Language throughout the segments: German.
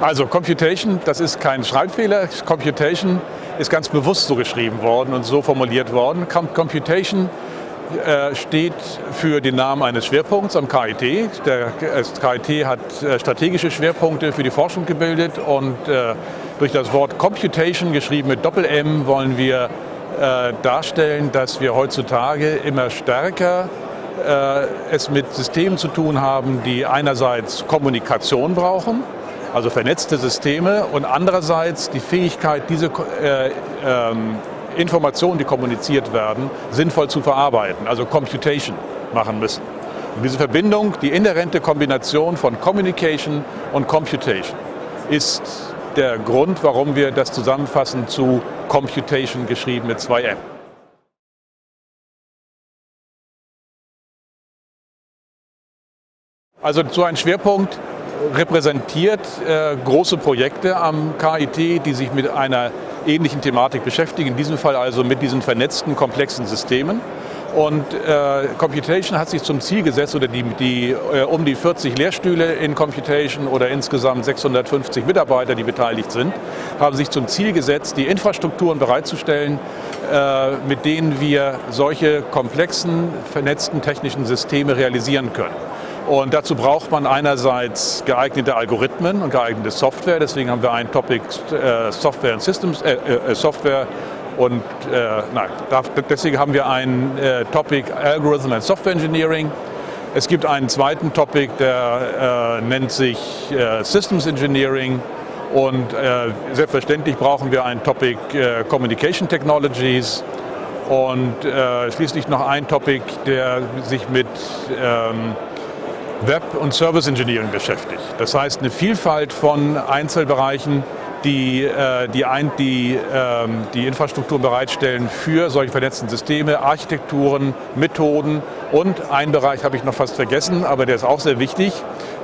Also Computation, das ist kein Schreibfehler. Computation ist ganz bewusst so geschrieben worden und so formuliert worden. Computation äh, steht für den Namen eines Schwerpunkts am KIT. Der KIT hat äh, strategische Schwerpunkte für die Forschung gebildet und äh, durch das Wort Computation, geschrieben mit Doppel-M, wollen wir darstellen, dass wir heutzutage immer stärker es mit Systemen zu tun haben, die einerseits Kommunikation brauchen, also vernetzte Systeme und andererseits die Fähigkeit, diese äh, ähm, Informationen, die kommuniziert werden, sinnvoll zu verarbeiten, also Computation machen müssen. Und diese Verbindung, die inhärente Kombination von Communication und Computation ist der Grund, warum wir das zusammenfassen zu Computation geschrieben mit zwei M. Also so ein Schwerpunkt repräsentiert äh, große Projekte am KIT, die sich mit einer ähnlichen Thematik beschäftigen, in diesem Fall also mit diesen vernetzten, komplexen Systemen. Und äh, Computation hat sich zum Ziel gesetzt, oder die, die äh, um die 40 Lehrstühle in Computation oder insgesamt 650 Mitarbeiter, die beteiligt sind, haben sich zum Ziel gesetzt, die Infrastrukturen bereitzustellen, äh, mit denen wir solche komplexen, vernetzten technischen Systeme realisieren können. Und dazu braucht man einerseits geeignete Algorithmen und geeignete Software. Deswegen haben wir ein Topic äh, Software and Systems, äh, äh, Software und äh, nein, deswegen haben wir ein Topic Algorithm and Software Engineering. Es gibt einen zweiten Topic, der nennt sich Systems Engineering. Und selbstverständlich brauchen wir ein Topic Communication Technologies. Und schließlich noch ein Topic, der sich mit ähm, Web- und Service Engineering beschäftigt. Das heißt, eine Vielfalt von Einzelbereichen, die äh, die, ein, die, ähm, die Infrastruktur bereitstellen für solche vernetzten Systeme, Architekturen, Methoden und einen Bereich habe ich noch fast vergessen, aber der ist auch sehr wichtig,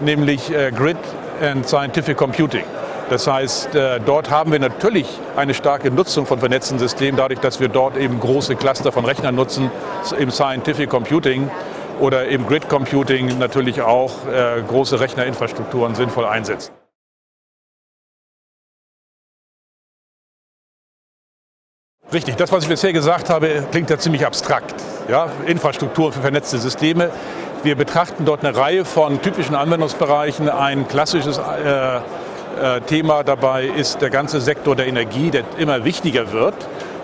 nämlich äh, Grid and Scientific Computing. Das heißt, äh, dort haben wir natürlich eine starke Nutzung von vernetzten Systemen, dadurch, dass wir dort eben große Cluster von Rechnern nutzen im Scientific Computing oder im Grid Computing natürlich auch äh, große Rechnerinfrastrukturen sinnvoll einsetzen. Richtig, das, was ich bisher gesagt habe, klingt ja ziemlich abstrakt. Ja? Infrastruktur für vernetzte Systeme. Wir betrachten dort eine Reihe von typischen Anwendungsbereichen. Ein klassisches äh, äh, Thema dabei ist der ganze Sektor der Energie, der immer wichtiger wird.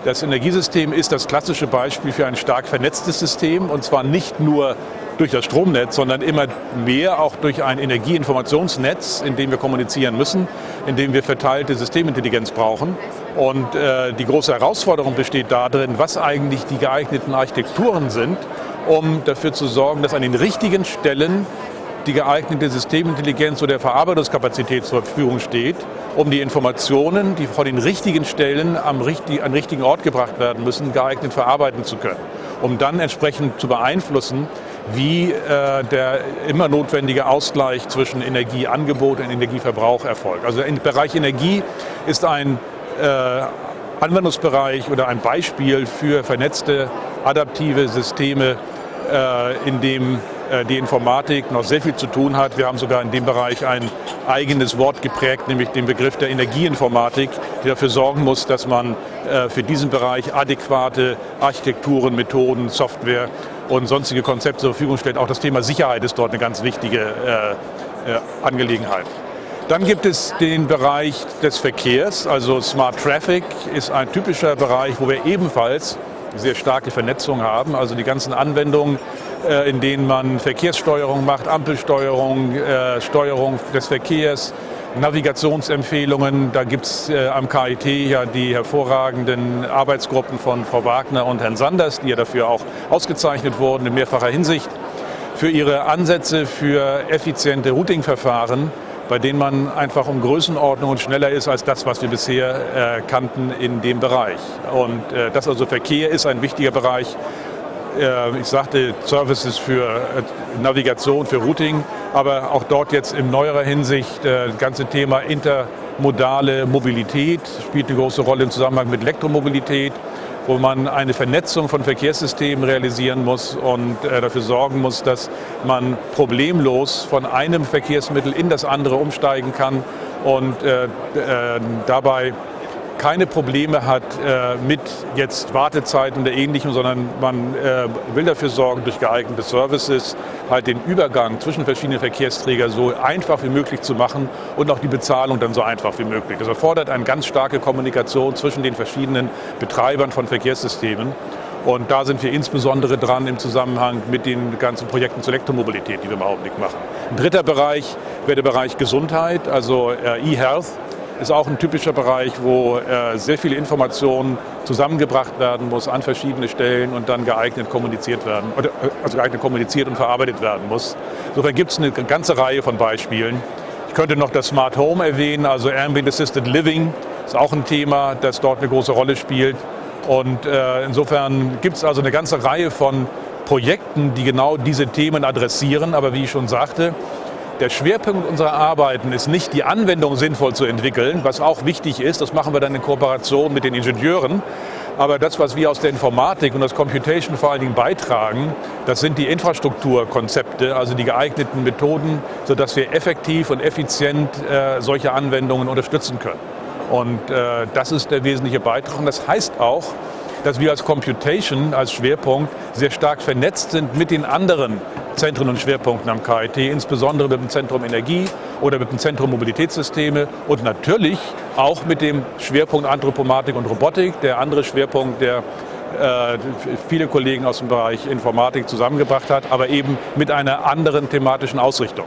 Das Energiesystem ist das klassische Beispiel für ein stark vernetztes System und zwar nicht nur durch das Stromnetz, sondern immer mehr auch durch ein Energieinformationsnetz, in dem wir kommunizieren müssen, in dem wir verteilte Systemintelligenz brauchen. Und äh, die große Herausforderung besteht darin, was eigentlich die geeigneten Architekturen sind, um dafür zu sorgen, dass an den richtigen Stellen die geeignete Systemintelligenz oder Verarbeitungskapazität zur Verfügung steht, um die Informationen, die von den richtigen Stellen am richtig, an richtigen Ort gebracht werden müssen, geeignet verarbeiten zu können, um dann entsprechend zu beeinflussen, wie äh, der immer notwendige Ausgleich zwischen Energieangebot und Energieverbrauch erfolgt. Also im Bereich Energie ist ein äh, Anwendungsbereich oder ein Beispiel für vernetzte adaptive Systeme, äh, in dem die Informatik noch sehr viel zu tun hat. Wir haben sogar in dem Bereich ein eigenes Wort geprägt, nämlich den Begriff der Energieinformatik, die dafür sorgen muss, dass man äh, für diesen Bereich adäquate Architekturen, Methoden, Software und sonstige Konzepte zur Verfügung stellt. Auch das Thema Sicherheit ist dort eine ganz wichtige äh, Angelegenheit. Dann gibt es den Bereich des Verkehrs, also Smart Traffic ist ein typischer Bereich, wo wir ebenfalls sehr starke Vernetzung haben. Also die ganzen Anwendungen, äh, in denen man Verkehrssteuerung macht, Ampelsteuerung, äh, Steuerung des Verkehrs, Navigationsempfehlungen. Da gibt es äh, am KIT ja die hervorragenden Arbeitsgruppen von Frau Wagner und Herrn Sanders, die ja dafür auch ausgezeichnet wurden in mehrfacher Hinsicht, für ihre Ansätze für effiziente Routingverfahren bei denen man einfach um Größenordnung und schneller ist als das, was wir bisher äh, kannten in dem Bereich. Und äh, das also Verkehr ist ein wichtiger Bereich. Äh, ich sagte Services für äh, Navigation, für Routing, aber auch dort jetzt in neuerer Hinsicht äh, das ganze Thema intermodale Mobilität spielt eine große Rolle im Zusammenhang mit Elektromobilität. wo man eine Vernetzung von Verkehrssystemen realisieren muss und äh, dafür sorgen muss, dass man problemlos von einem Verkehrsmittel in das andere umsteigen kann und dabei keine Probleme hat äh, mit jetzt Wartezeiten oder ähnlichem, sondern man äh, will dafür sorgen, durch geeignete Services halt den Übergang zwischen verschiedenen Verkehrsträgern so einfach wie möglich zu machen und auch die Bezahlung dann so einfach wie möglich. Das erfordert eine ganz starke Kommunikation zwischen den verschiedenen Betreibern von Verkehrssystemen. Und da sind wir insbesondere dran im Zusammenhang mit den ganzen Projekten zur Elektromobilität, die wir im Augenblick machen. Ein dritter Bereich wäre der Bereich Gesundheit, also äh, E-Health ist auch ein typischer Bereich, wo äh, sehr viele Informationen zusammengebracht werden muss an verschiedene Stellen und dann geeignet kommuniziert werden, äh, also geeignet kommuniziert und verarbeitet werden muss. Insofern gibt es eine ganze Reihe von Beispielen. Ich könnte noch das Smart Home erwähnen, also Ambient Assisted Living ist auch ein Thema, das dort eine große Rolle spielt. Und äh, insofern gibt es also eine ganze Reihe von Projekten, die genau diese Themen adressieren. Aber wie ich schon sagte, der Schwerpunkt unserer Arbeiten ist nicht, die Anwendung sinnvoll zu entwickeln, was auch wichtig ist. Das machen wir dann in Kooperation mit den Ingenieuren. Aber das, was wir aus der Informatik und aus Computation vor allen Dingen beitragen, das sind die Infrastrukturkonzepte, also die geeigneten Methoden, sodass wir effektiv und effizient äh, solche Anwendungen unterstützen können. Und äh, das ist der wesentliche Beitrag. Und das heißt auch, dass wir als Computation, als Schwerpunkt, sehr stark vernetzt sind mit den anderen Zentren und Schwerpunkten am KIT, insbesondere mit dem Zentrum Energie oder mit dem Zentrum Mobilitätssysteme und natürlich auch mit dem Schwerpunkt Anthropomatik und Robotik, der andere Schwerpunkt, der äh, viele Kollegen aus dem Bereich Informatik zusammengebracht hat, aber eben mit einer anderen thematischen Ausrichtung.